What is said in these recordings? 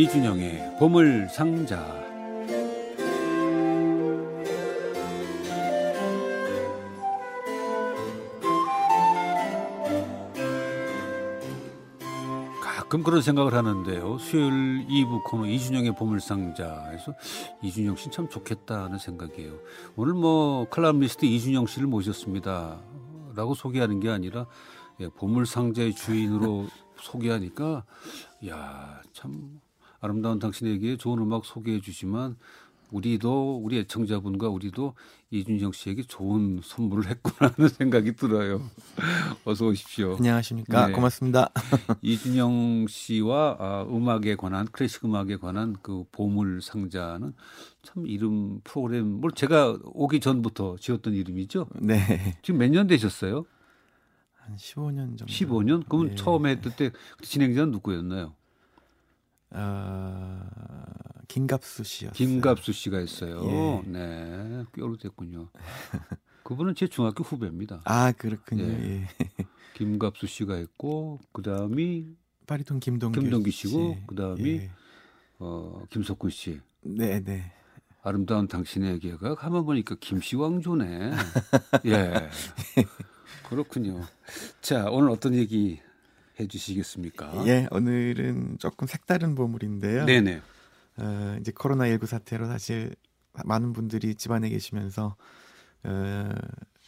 이준영의 보물 상자. 가끔 그런 생각을 하는데요. 수요일 2부 코너 이준영의 보물상자에서 이준영 씨 참 좋겠다는 생각이에요. 오늘 뭐 칼럼니스트 이준영 씨를 모셨습니다. 라고 소개하는 게 아니라 예, 보물상자의 주인으로 소개하니까 야 참 아름다운 당신에게 좋은 음악 소개해 주지만 우리도 우리 애청자분과 우리도 이준영 씨에게 좋은 선물을 했구나 하는 생각이 들어요. 어서 오십시오. 안녕하십니까. 네. 고맙습니다. 이준영 씨와 아, 음악에 관한 클래식 음악에 관한 그 보물 상자는 참 이름 프로그램 뭘 제가 오기 전부터 지었던 이름이죠. 네. 지금 몇 년 되셨어요? 한 15년 정도. 15년? 그럼 네. 처음에 했을 때 진행자는 누구였나요? 어, 김갑수 씨였어요. 김갑수 씨가 했어요. 예. 네, 꽤 오래됐군요. 그분은 제 중학교 후배입니다. 아 그렇군요. 예. 예. 김갑수 씨가 했고 그 다음이 파리톤 김동규, 김동규 씨고 그 다음이 예. 어, 김석훈 씨. 네, 네. 아름다운 당신에게가 가만 보니까 김씨왕조네. 예. 그렇군요. 자, 오늘 어떤 얘기 해 주시겠습니까? 예, 오늘은 조금 색다른 보물인데요. 네네. 어, 이제 코로나 19 사태로 사실 많은 분들이 집안에 계시면서 어,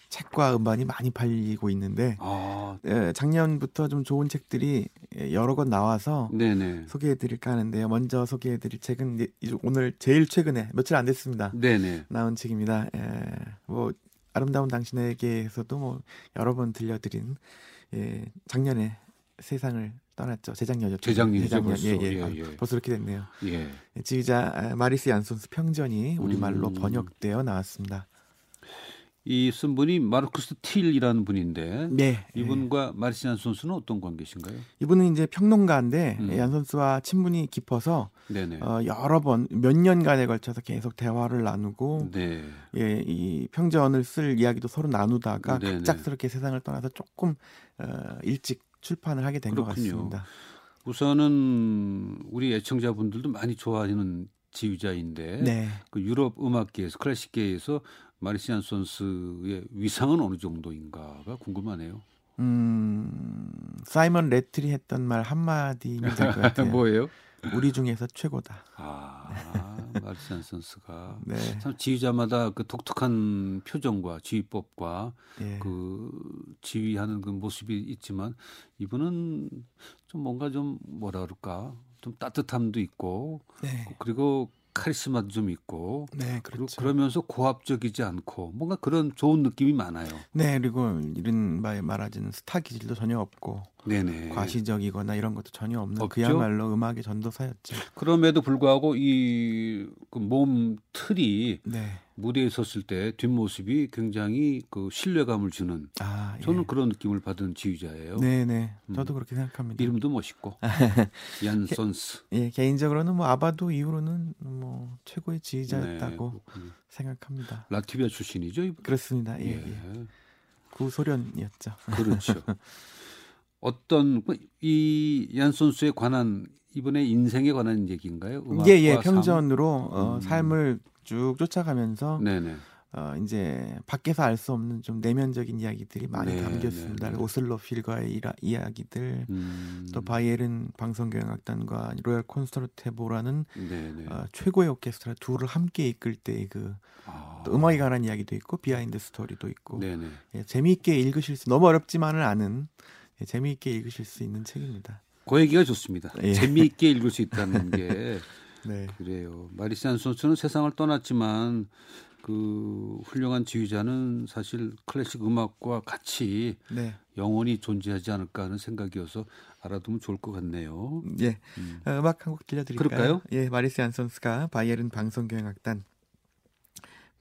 책과 음반이 많이 팔리고 있는데 아. 예, 작년부터 좀 좋은 책들이 여러 권 나와서 네네. 소개해드릴까 하는데요. 먼저 소개해드릴 책은 오늘 제일 최근에 며칠 안 됐습니다. 네네. 나온 책입니다. 예, 뭐 아름다운 당신에게에서도 뭐 여러 번 들려드린 예, 작년에 세상을 떠났죠. 재작년이죠. 재작년이죠. 재작년. 예, 예. 예, 예. 벌써 그렇게 됐네요. 예. 지휘자 아, 마리스 얀손스 평전이 우리말로 음. 번역되어 나왔습니다. 이 쓴 분이 마르쿠스 틸이라는 분인데 네, 이분과 예. 마리스 얀손스는 어떤 관계신가요? 이분은 이제 평론가인데 음. 얀손스와 친분이 깊어서 어, 여러 번 몇 년간에 걸쳐서 계속 대화를 나누고 네. 예, 이 평전을 쓸 이야기도 서로 나누다가 네네. 갑작스럽게 세상을 떠나서 조금 어, 일찍 출판을 하게 된 것 같습니다. 우선은 우리 애청자분들도 많이 좋아하는 지휘자인데 네. 그 유럽 음악계에서 클래식계에서 마리시안 손스의 위상은 어느 정도인가가 궁금하네요. 음, 사이먼 레틀이 했던 말 한마디면 될 것 같아요. 뭐예요? 우리 중에서 최고다. 아, 마르시안 선수가 네. 참 지휘자마다 그 독특한 표정과 지휘법과 예. 그 지휘하는 그 모습이 있지만 이분은 좀 뭔가 좀 뭐라 그럴까 좀 따뜻함도 있고 네. 그리고 카리스마도 좀 있고 네, 그렇죠. 그러면서 고압적이지 않고 뭔가 그런 좋은 느낌이 많아요. 네, 그리고 이런 말하자는 스타 기질도 전혀 없고 네네. 과시적이거나 이런 것도 전혀 없는 없죠? 그야말로 음악의 전도사였죠. 그럼에도 불구하고 이몸 그 틀이 네. 무대에 섰을 때 뒷모습이 굉장히 그 신뢰감을 주는 아, 예. 저는 그런 느낌을 받은 지휘자예요. 네네. 네. 음. 저도 음. 그렇게 생각합니다. 이름도 멋있고 얀 선스. 예, 개인적으로는 뭐 아바도 이후로는 뭐 최고의 지휘자였다고 네, 생각합니다. 라티비아 출신이죠? 이분? 그렇습니다. 예, 예. 예. 구소련이었죠. 그렇죠. 어떤 뭐 이 얀손스에 관한 이번에 인생에 관한 얘기인가요? 예, 예, 평전으로 삶? 어, 음. 삶을 쭉 쫓아가면서 네네. 어, 이제 밖에서 알 수 없는 좀 내면적인 이야기들이 많이 네, 담겨 있습니다. 네, 네. 오슬로 필과의 이라, 이야기들, 음. 또 바이에른 방송교향악단과 로얄 콘세르트허바우라는 네, 네. 어, 최고의 오케스트라 둘을 함께 이끌 때 그 아. 음악에 관한 이야기도 있고 behind story도 있고 네, 예, 재미있게 읽으실 수 너무 어렵지만은 않은 예, 재미있게 읽으실 수 있는 책입니다. 그 얘기가 좋습니다. 예. 재미있게 읽을 수 있다는 게 네. 그래요. 마리시안 선수는 세상을 떠났지만 그 훌륭한 지휘자는 사실 클래식 음악과 같이 네. 영원히 존재하지 않을까 하는 생각이어서 알아두면 좋을 것 같네요. 예. 음. 어, 음악 한 곡 들려드릴까요? 그럴까요? 예, 마리스 안선스가 바이에른 방송교향악단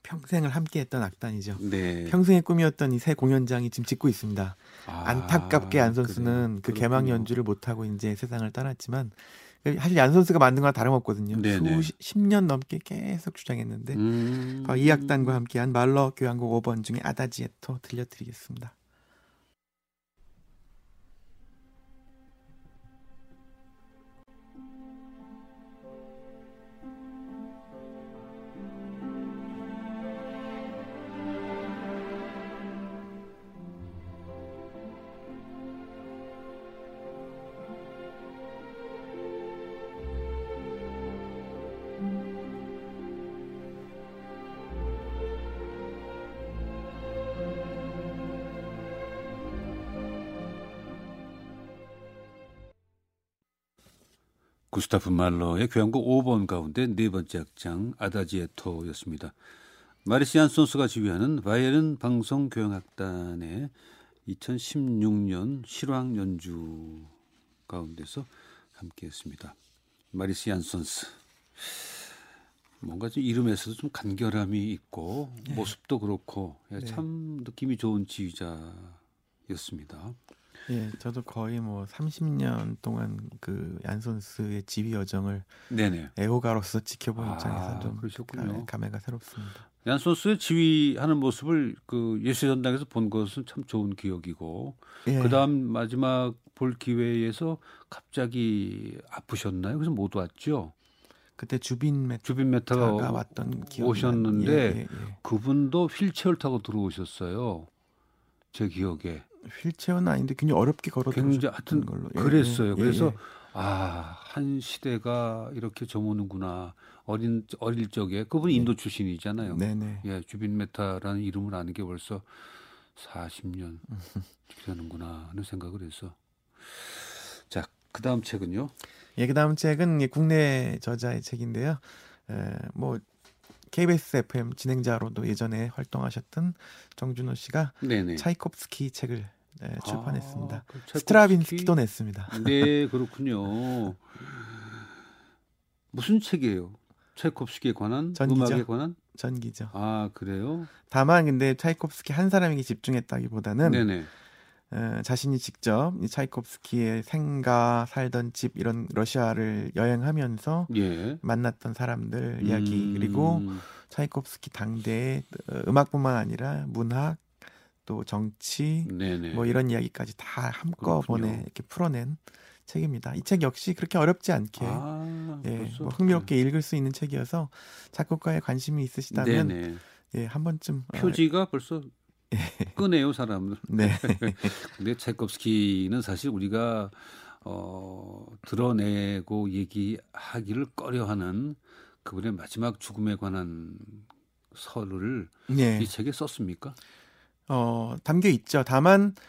평생을 함께했던 악단이죠. 네. 평생의 꿈이었던 이 새 공연장이 지금 짓고 있습니다. 아, 안타깝게 안 선수는 그래. 그 개막 연주를 못 하고 이제 세상을 떠났지만 사실 얀 선수가 만든 거랑 다름없거든요. 네네. 수십 년 넘게 계속 주장했는데 음... 이 악단과 함께한 말러 교향곡 5번 중에 아다지에토 들려드리겠습니다. 구스타프 말러의 교향곡 5번 가운데 네 번째 악장 아다지에토였습니다. 마리시 안손스가 지휘하는 바이에른 방송 교향악단의 2016년 실황 연주 가운데서 함께했습니다. 마리시 안손스 뭔가 좀 이름에서도 좀 간결함이 있고 네. 모습도 그렇고 예, 네. 참 느낌이 좋은 지휘자였습니다. 예, 저도 거의 뭐 30년 동안 그 얀손스의 지휘 여정을 네네. 애호가로서 지켜본 아, 입장에서 좀 그러셨군요. 감회가 새롭습니다. 얀손스의 지휘하는 모습을 그 예술의전당에서 본 것은 참 좋은 기억이고 예. 그다음 마지막 볼 기회에서 갑자기 아프셨나요? 그래서 못 왔죠. 그때 주빈 메 주빈 메타가 왔던 오셨는데 예, 예, 예. 그분도 휠체어를 타고 들어오셨어요. 제 기억에. 휠체어는 아닌데 굉장히 어렵게 걸어 굉장히 하여튼 걸로. 예, 그랬어요. 예, 그래서 예. 아, 한 시대가 이렇게 저무는구나. 어린 어릴 적에 그분이 네. 인도 출신이잖아요. 네네. 예, 주빈 메타라는 이름을 아는 게 벌써 40년 되는구나 하는 생각을 해서. 자, 그다음 책은요? 예, 그다음 책은 국내 저자의 책인데요. 에, 뭐 KBS FM 진행자로도 예전에 활동하셨던 정준호 씨가 네네. 차이콥스키 책을 네, 출판했습니다. 아, 그 스트라빈스키도 냈습니다. 네, 그렇군요. 무슨 책이에요? 차이콥스키에 관한 전기죠. 음악에 관한 전기죠. 아 그래요? 다만 근데 차이콥스키 한 사람에게 집중했다기보다는 네네. 어, 자신이 직접 이 차이콥스키의 생가 살던 집 이런 러시아를 여행하면서 예. 만났던 사람들 이야기 음. 그리고 차이콥스키 당대의 어, 음악뿐만 아니라 문학 또 정치 네네. 뭐 이런 이야기까지 다 한꺼번에 그렇군요. 이렇게 풀어낸 책입니다. 이 책 역시 그렇게 어렵지 않게 아, 예, 뭐 흥미롭게 읽을 수 있는 책이어서 작곡가에 관심이 있으시다면 네네. 예, 한 번쯤 어, 표지가 어, 벌써 끄네요 사람을. 네. 근데 차이콥스키는 사실 우리가 어, 드러내고 얘기하기를 꺼려하는 그분의 마지막 죽음에 관한 서를 네. 이 책에 썼습니까? 어, 담겨 있죠. 다만 어,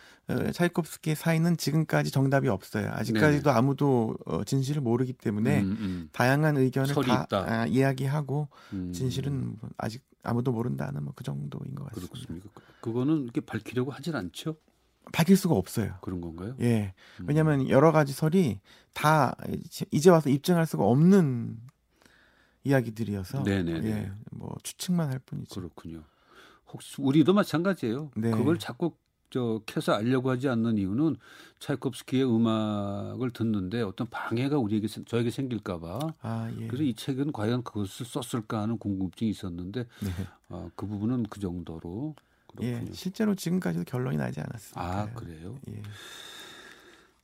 차이콥스키의 사인은 지금까지 정답이 없어요. 아직까지도 네네. 아무도 어, 진실을 모르기 때문에 음, 음. 다양한 의견을 다 아, 이야기하고 음. 진실은 뭐 아직 아무도 모른다는 뭐 그 정도인 것 같습니다. 그렇습니까? 그거는 이렇게 밝히려고 하진 않죠? 밝힐 수가 없어요. 그런 건가요? 예. 음. 왜냐하면 여러 가지 설이 다 이제 와서 입증할 수가 없는 이야기들이어서 네네네. 예, 뭐 추측만 할 뿐이죠. 그렇군요. 혹시 우리도 마찬가지예요. 네. 그걸 자꾸 저 캐서 알려고 하지 않는 이유는 차이콥스키의 음악을 듣는데 어떤 방해가 우리에게 저에게 생길까봐. 아, 예. 그래서 이 책은 과연 그것을 썼을까 하는 궁금증이 있었는데 네. 어, 그 부분은 그 정도로. 예, 그렇군요. 예, 실제로 지금까지도 결론이 나지 않았습니다. 아 그래요? 예.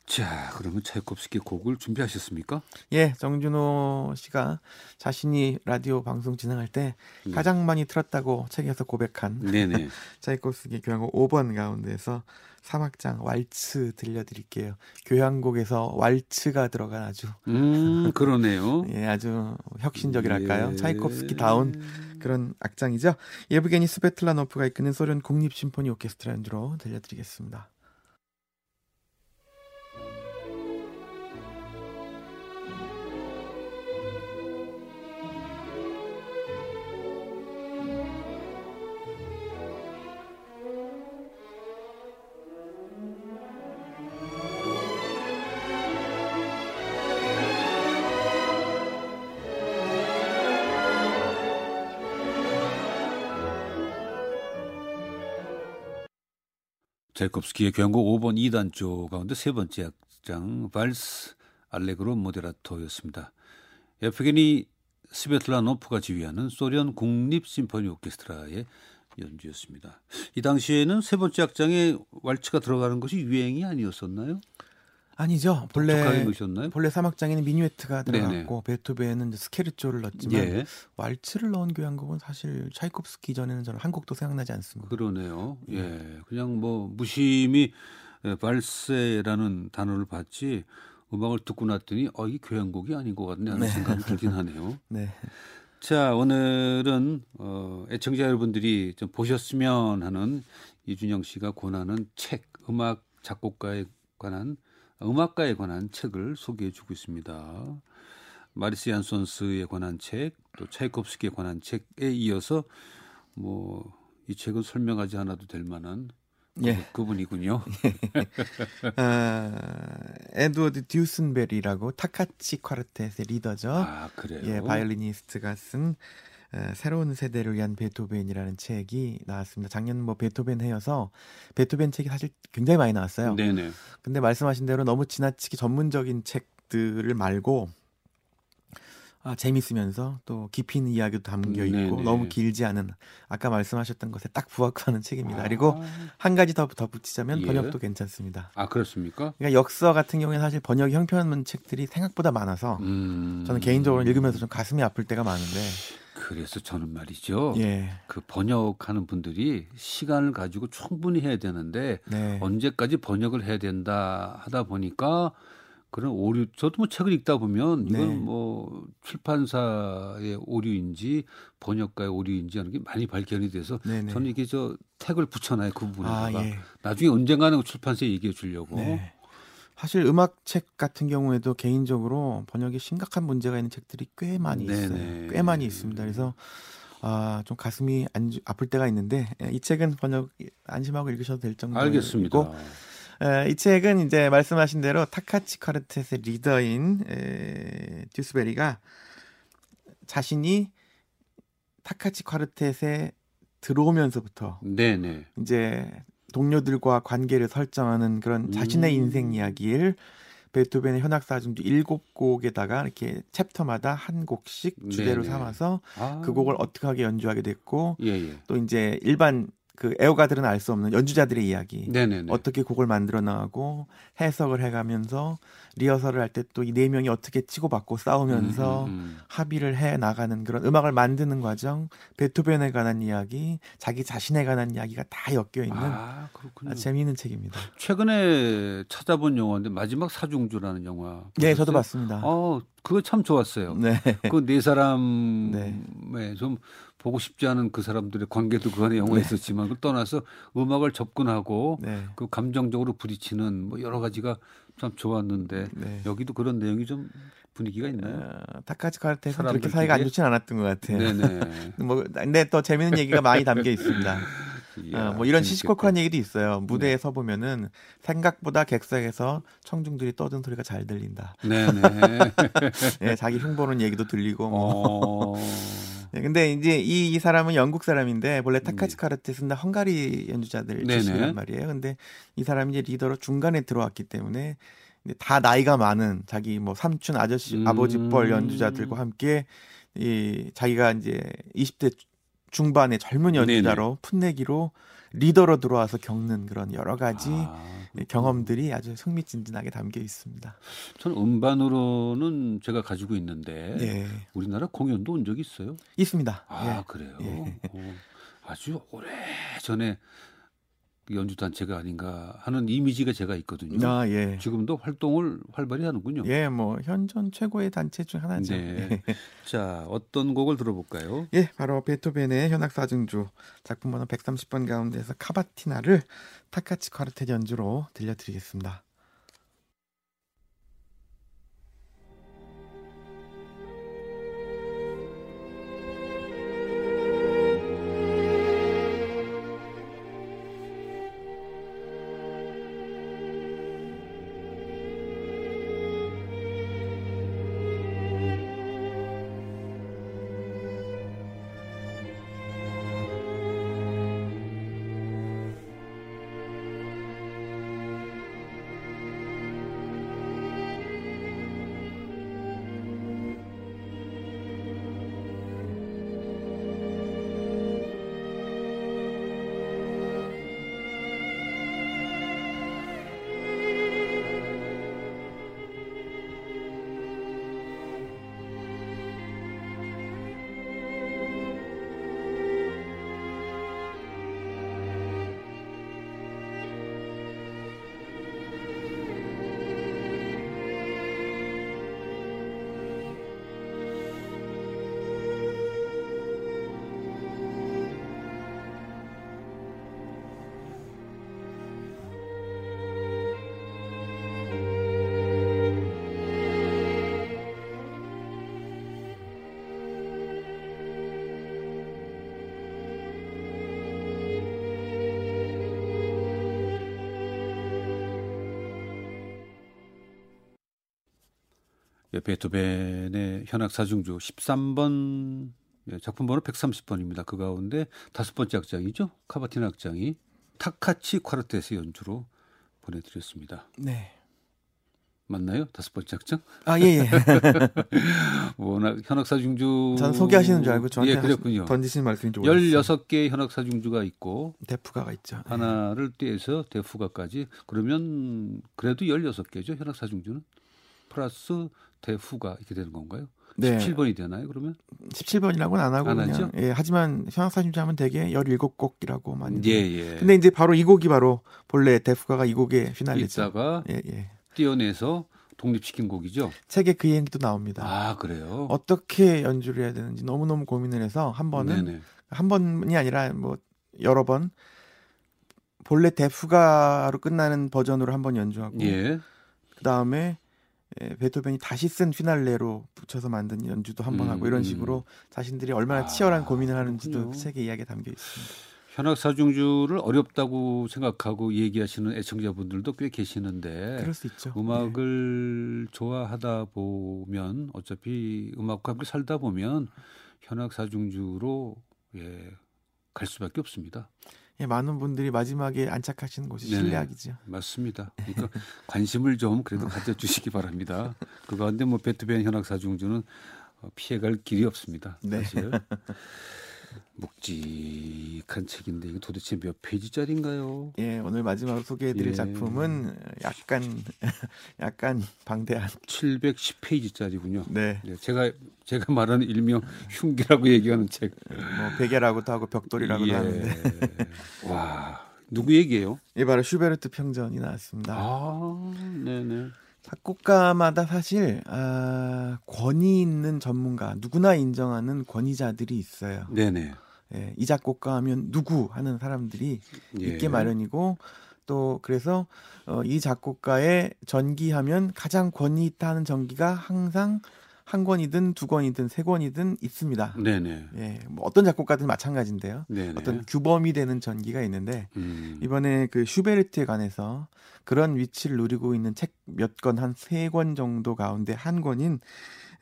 자, 그러면 차이콥스키 곡을 준비하셨습니까? 예, 정준호 씨가 자신이 라디오 방송 진행할 때 네. 가장 많이 틀었다고 책에서 고백한 네네. 차이콥스키 교향곡 5번 가운데서 사막장 왈츠 들려드릴게요. 교향곡에서 왈츠가 들어간 아주 음, 그러네요. 예, 아주 혁신적이랄까요? 예. 차이콥스키 다운 그런 악장이죠. 예브게니 스베틀라노프가 이끄는 소련 국립 심포니 오케스트라 연주로 들려드리겠습니다. 제이콥스키의 교향곡 5번 2단조 가운데 세 번째 악장 발스 알레그로 모데라토였습니다. 에프게니 스베틀라노프가 지휘하는 소련 국립 심포니 오케스트라의 연주였습니다. 이 당시에는 세 번째 악장에 왈츠가 들어가는 것이 유행이 아니었었나요? 아니죠. 본래 본래 사막장에는 미뉴에트가 들어갔고 베토벤은 스케르초를 넣었지만 예. 왈츠를 넣은 교향곡은 사실 차이콥스키 전에는 저는 한 곡도 생각나지 않습니다. 그러네요. 예. 예. 그냥 뭐 무심히 발세라는 단어를 봤지 음악을 듣고 났더니 어, 이 교향곡이 아닌 것 같네 하는 네. 생각이 들긴 하네요. 네. 자, 오늘은 어, 애청자 여러분들이 좀 보셨으면 하는 이준영 씨가 권하는 책, 음악 작곡가에 관한 음악가에 관한 책을 소개해 주고 있습니다. 마리스 얀손스에 관한 책, 또 차이콥스키에 관한 책에 이어서 뭐 이 책은 설명하지 않아도 될 만한 예. 그, 분이군요 아, 에드워드 듀슨베리라고 타카치 Quartet의 리더죠. 아, 그래요? 예, 바이올리니스트가 쓴 에, 새로운 세대를 위한 베토벤이라는 책이 나왔습니다. 작년 뭐 베토벤 해여서 베토벤 책이 사실 굉장히 많이 나왔어요. 네네. 근데 말씀하신 대로 너무 지나치게 전문적인 책들을 말고 아, 재밌으면서 또 깊이 있는 이야기도 담겨 있고 네네. 너무 길지 않은 아까 말씀하셨던 것에 딱 부합하는 책입니다. 아. 그리고 한 가지 더 덧붙이자면 예. 번역도 괜찮습니다. 아 그렇습니까? 그러니까 역사 같은 경우에 사실 번역 형편 책들이 생각보다 많아서 음. 저는 개인적으로 읽으면서 좀 가슴이 아플 때가 많은데 그래서 저는 말이죠. 예. 그 번역하는 분들이 시간을 가지고 충분히 해야 되는데 네. 언제까지 번역을 해야 된다 하다 보니까 그런 오류 저도 뭐 책을 읽다 보면 이건 네. 뭐 출판사의 오류인지 번역가의 오류인지 하는 게 많이 발견이 돼서 네네. 저는 이게 저 택을 붙여놔요 그 부분에다가 아, 예. 나중에 언젠가는 출판사에 얘기해 주려고 네. 사실 음악책 같은 경우에도 개인적으로 번역에 심각한 문제가 있는 책들이 꽤 많이 네네. 있어요. 꽤 많이 있습니다. 그래서 아, 좀 가슴이 안, 아플 때가 있는데 예, 이 책은 번역 안심하고 읽으셔도 될 정도이고 알겠습니다. 에, 이 책은 이제 말씀하신 대로 타카치 카르텟의 리더인 에, 듀스베리가 자신이 타카치 카르텟에 들어오면서부터 네네. 이제 동료들과 관계를 설정하는 그런 자신의 음. 인생 이야기를 베토벤의 현악사 중주 일곱 곡에다가 이렇게 챕터마다 한 곡씩 주제로 네네. 삼아서 아. 그 곡을 어떻게 하게 연주하게 됐고 예, 예. 또 이제 일반 그 애호가들은 알 수 없는 연주자들의 이야기. 네네네. 어떻게 곡을 만들어 나가고 해석을 해가면서 리허설을 할 때 또 이 네 명이 어떻게 치고받고 싸우면서 음, 음, 음. 합의를 해 나가는 그런 음악을 만드는 과정, 베토벤에 관한 이야기, 자기 자신에 관한 이야기가 다 엮여 있는 아, 아, 재미있는 책입니다. 최근에 찾아본 영화인데 마지막 사중주라는 영화. 보셨어요? 네, 저도 봤습니다. 어, 그거 참 좋았어요. 네. 그네 사람의 네. 좀 보고 싶지 않은 그 사람들의 관계도 그 안에 영화에 네. 있었지만 그걸 떠나서 음악을 접근하고 네. 그 감정적으로 부딪히는 뭐 여러 가지가 참 좋았는데 네. 여기도 그런 내용이 좀 분위기가 있나요? 어, 타카치 카르테는 그렇게 사이가 안 좋진 않았던 것 같아요. 네네. 뭐 근데 또 재밌는 얘기가 많이 담겨 있습니다. 어, 뭐 이런 시시콜콜한 얘기도 있어요. 무대에 네. 서 보면은 생각보다 객석에서 청중들이 떠든 소리가 잘 들린다. 네네. 네, 자기 흉보는 얘기도 들리고 뭐. 어... 네, 근데 이제 이, 이 사람은 영국 사람인데 원래 타카치 네. 카르테스는 헝가리 연주자들 출신이란 말이에요. 근데 이 사람이 이제 리더로 중간에 들어왔기 때문에 다 나이가 많은 자기 뭐 삼촌 아저씨 음... 아버지 뻘 연주자들과 함께 이 자기가 이제 20대 중반의 젊은 연주자로 네네. 풋내기로 리더로 들어와서 겪는 그런 여러 가지 아... 경험들이 아주 흥미진진하게 담겨 있습니다. 저는 음반으로는 제가 가지고 있는데 네. 우리나라 공연도 온 적이 있어요? 있습니다. 아 예. 그래요? 예. 어, 아주 오래 전에 연주 단체가 아닌가 하는 이미지가 제가 있거든요. 아, 예. 지금도 활동을 활발히 하는군요. 예, 뭐 현존 최고의 단체 중 하나죠. 네. 자, 어떤 곡을 들어볼까요? 예, 바로 베토벤의 현악 사중주 작품 번호 130번 가운데서 카바티나를 타카치 쿼르텟 연주로 들려드리겠습니다. 베토벤의 현악 사중주 13번 예, 작품 번호 130번입니다. 그 가운데 다섯 번째 악장이죠. 카바틴 악장이 타카치 콰르테스 연주로 보내드렸습니다. 네. 맞나요? 다섯 번째 악장? 아, 예, 예. 워낙 현악사중주. 저는 소개하시는 줄 알고 저한테 예, 그랬군요. 던지시는 말씀인 줄 몰랐어요. 16개의 현악사중주가 있고. 대프가가 있죠. 네. 하나를 떼서 대후가까지. 그러면 그래도 16개죠. 현악사중주는. 플러스 대후가 이렇게 되는 건가요? 네. 17번이 되나요, 그러면? 17번이라고는 안 하고 안 그냥 하죠? 예, 하지만 현악사중주 하면 되게 17곡이라고 많이 예, 예. 근데 이제 바로 이 곡이 바로 본래 데프가가 이 곡의 피날레죠. 이따가 예, 예. 띄어내서 독립시킨 곡이죠. 책에 그 얘기도 나옵니다. 아, 그래요? 어떻게 연주를 해야 되는지 너무 너무 고민을 해서 한 번은 네네. 한 번이 아니라 뭐 여러 번 본래 데프가로 끝나는 버전으로 한 번 연주하고 예. 그 다음에 베토벤이 다시 쓴 피날레로 붙여서 만든 연주도 한번 음, 하고 이런 음. 식으로 자신들이 얼마나 아, 치열한 고민을 하는지도 그렇군요. 그 책에 이야기가 담겨 있습니다. 현악사중주를 어렵다고 생각하고 얘기하시는 애청자분들도 꽤 계시는데 그럴 수 있죠. 네. 음악을 좋아하다 보면 어차피 음악과 함께 살다 보면 현악사중주로 예, 갈 수밖에 없습니다. 예, 많은 분들이 마지막에 안착하시는 곳이 네네. 실내악이죠. 맞습니다. 그러니까 관심을 좀 그래도 가져주시기 바랍니다. 그 가운데 뭐 베토벤 현악 사중주는 어, 피해갈 길이 없습니다. 네. 사실 묵직한 책인데 이거 도대체 몇 페이지짜리인가요? 예, 오늘 마지막으로 소개해드릴 예. 작품은 약간 약간 방대한 710페이지짜리군요. 네, 네, 제가 제가 말하는 일명 흉기라고 얘기하는 책. 뭐 베개라고도 하고 벽돌이라고도 예. 하는데 와 누구 얘기예요? 이 바로 슈베르트 평전이 나왔습니다. 아, 네 네. 작곡가마다 사실 아, 권위 있는 전문가 누구나 인정하는 권위자들이 있어요. 네네. 예, 이 작곡가 하면 누구 하는 사람들이 예. 있게 마련이고 또 그래서 어, 이 작곡가의 전기하면 가장 권위 있다 하는 전기가 항상 한 권이든 두 권이든 세 권이든 있습니다. 네네. 예, 뭐 어떤 작곡가든 마찬가지인데요. 네네. 어떤 규범이 되는 전기가 있는데 음. 이번에 그 슈베르트에 관해서 그런 위치를 누리고 있는 책 몇 권 한 세 권 정도 가운데 한 권인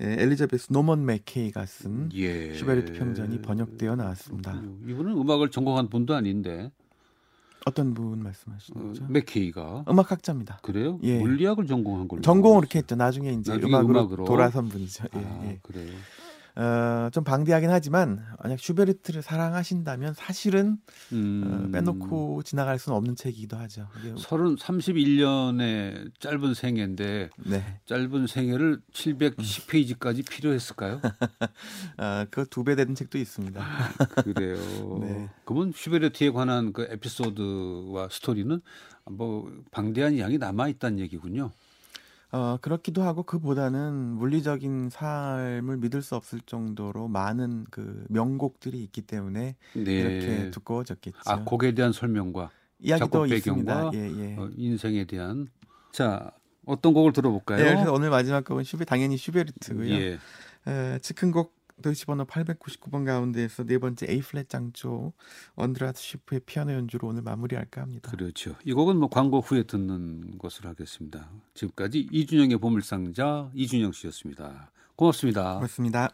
에, 엘리자베스 노먼 맥케이가 쓴 예. 슈베르트 평전이 번역되어 나왔습니다. 이분은 음악을 전공한 분도 아닌데 어떤 분 말씀하시는 어, 거죠? 맥케이가 음악학자입니다. 그래요? 예. 물리학을 전공한 걸로. 전공을 이렇게 했죠. 나중에 이제 나중에 음악으로, 음악으로. 돌아선 분이죠. 예. 아, 예. 그래요. 어, 좀 방대하긴 하지만 만약 슈베르트를 사랑하신다면 사실은 음. 어, 빼놓고 지나갈 수는 없는 책이기도 하죠. 서른 31년의 짧은 생애인데 네, 짧은 생애를 710페이지까지 필요했을까요? 어, 그두 배 되는 책도 있습니다. 그래요. 네. 그러면 슈베르트에 관한 그 에피소드와 스토리는 뭐 방대한 양이 남아 있다는 얘기군요. 어, 그렇기도 하고 그보다는 물리적인 삶을 믿을 수 없을 정도로 많은 그 명곡들이 있기 때문에 네. 이렇게 두꺼워졌겠죠. 아, 곡에 대한 설명과 이야기도 있습니다. 예, 예. 어, 인생에 대한 자 어떤 곡을 들어볼까요? 예, 그래서 오늘 마지막 곡은 슈베 당연히 슈베르트고요. 예. 에, 즉흥곡 도이치 번호 899번 가운데에서 네 번째 A 플랫 장조 언드라스 쉬프의 피아노 연주로 오늘 마무리할까 합니다. 그렇죠. 이 곡은 뭐 광고 후에 듣는 것으로 하겠습니다. 지금까지 이준영의 보물상자 이준영 씨였습니다. 고맙습니다. 고맙습니다.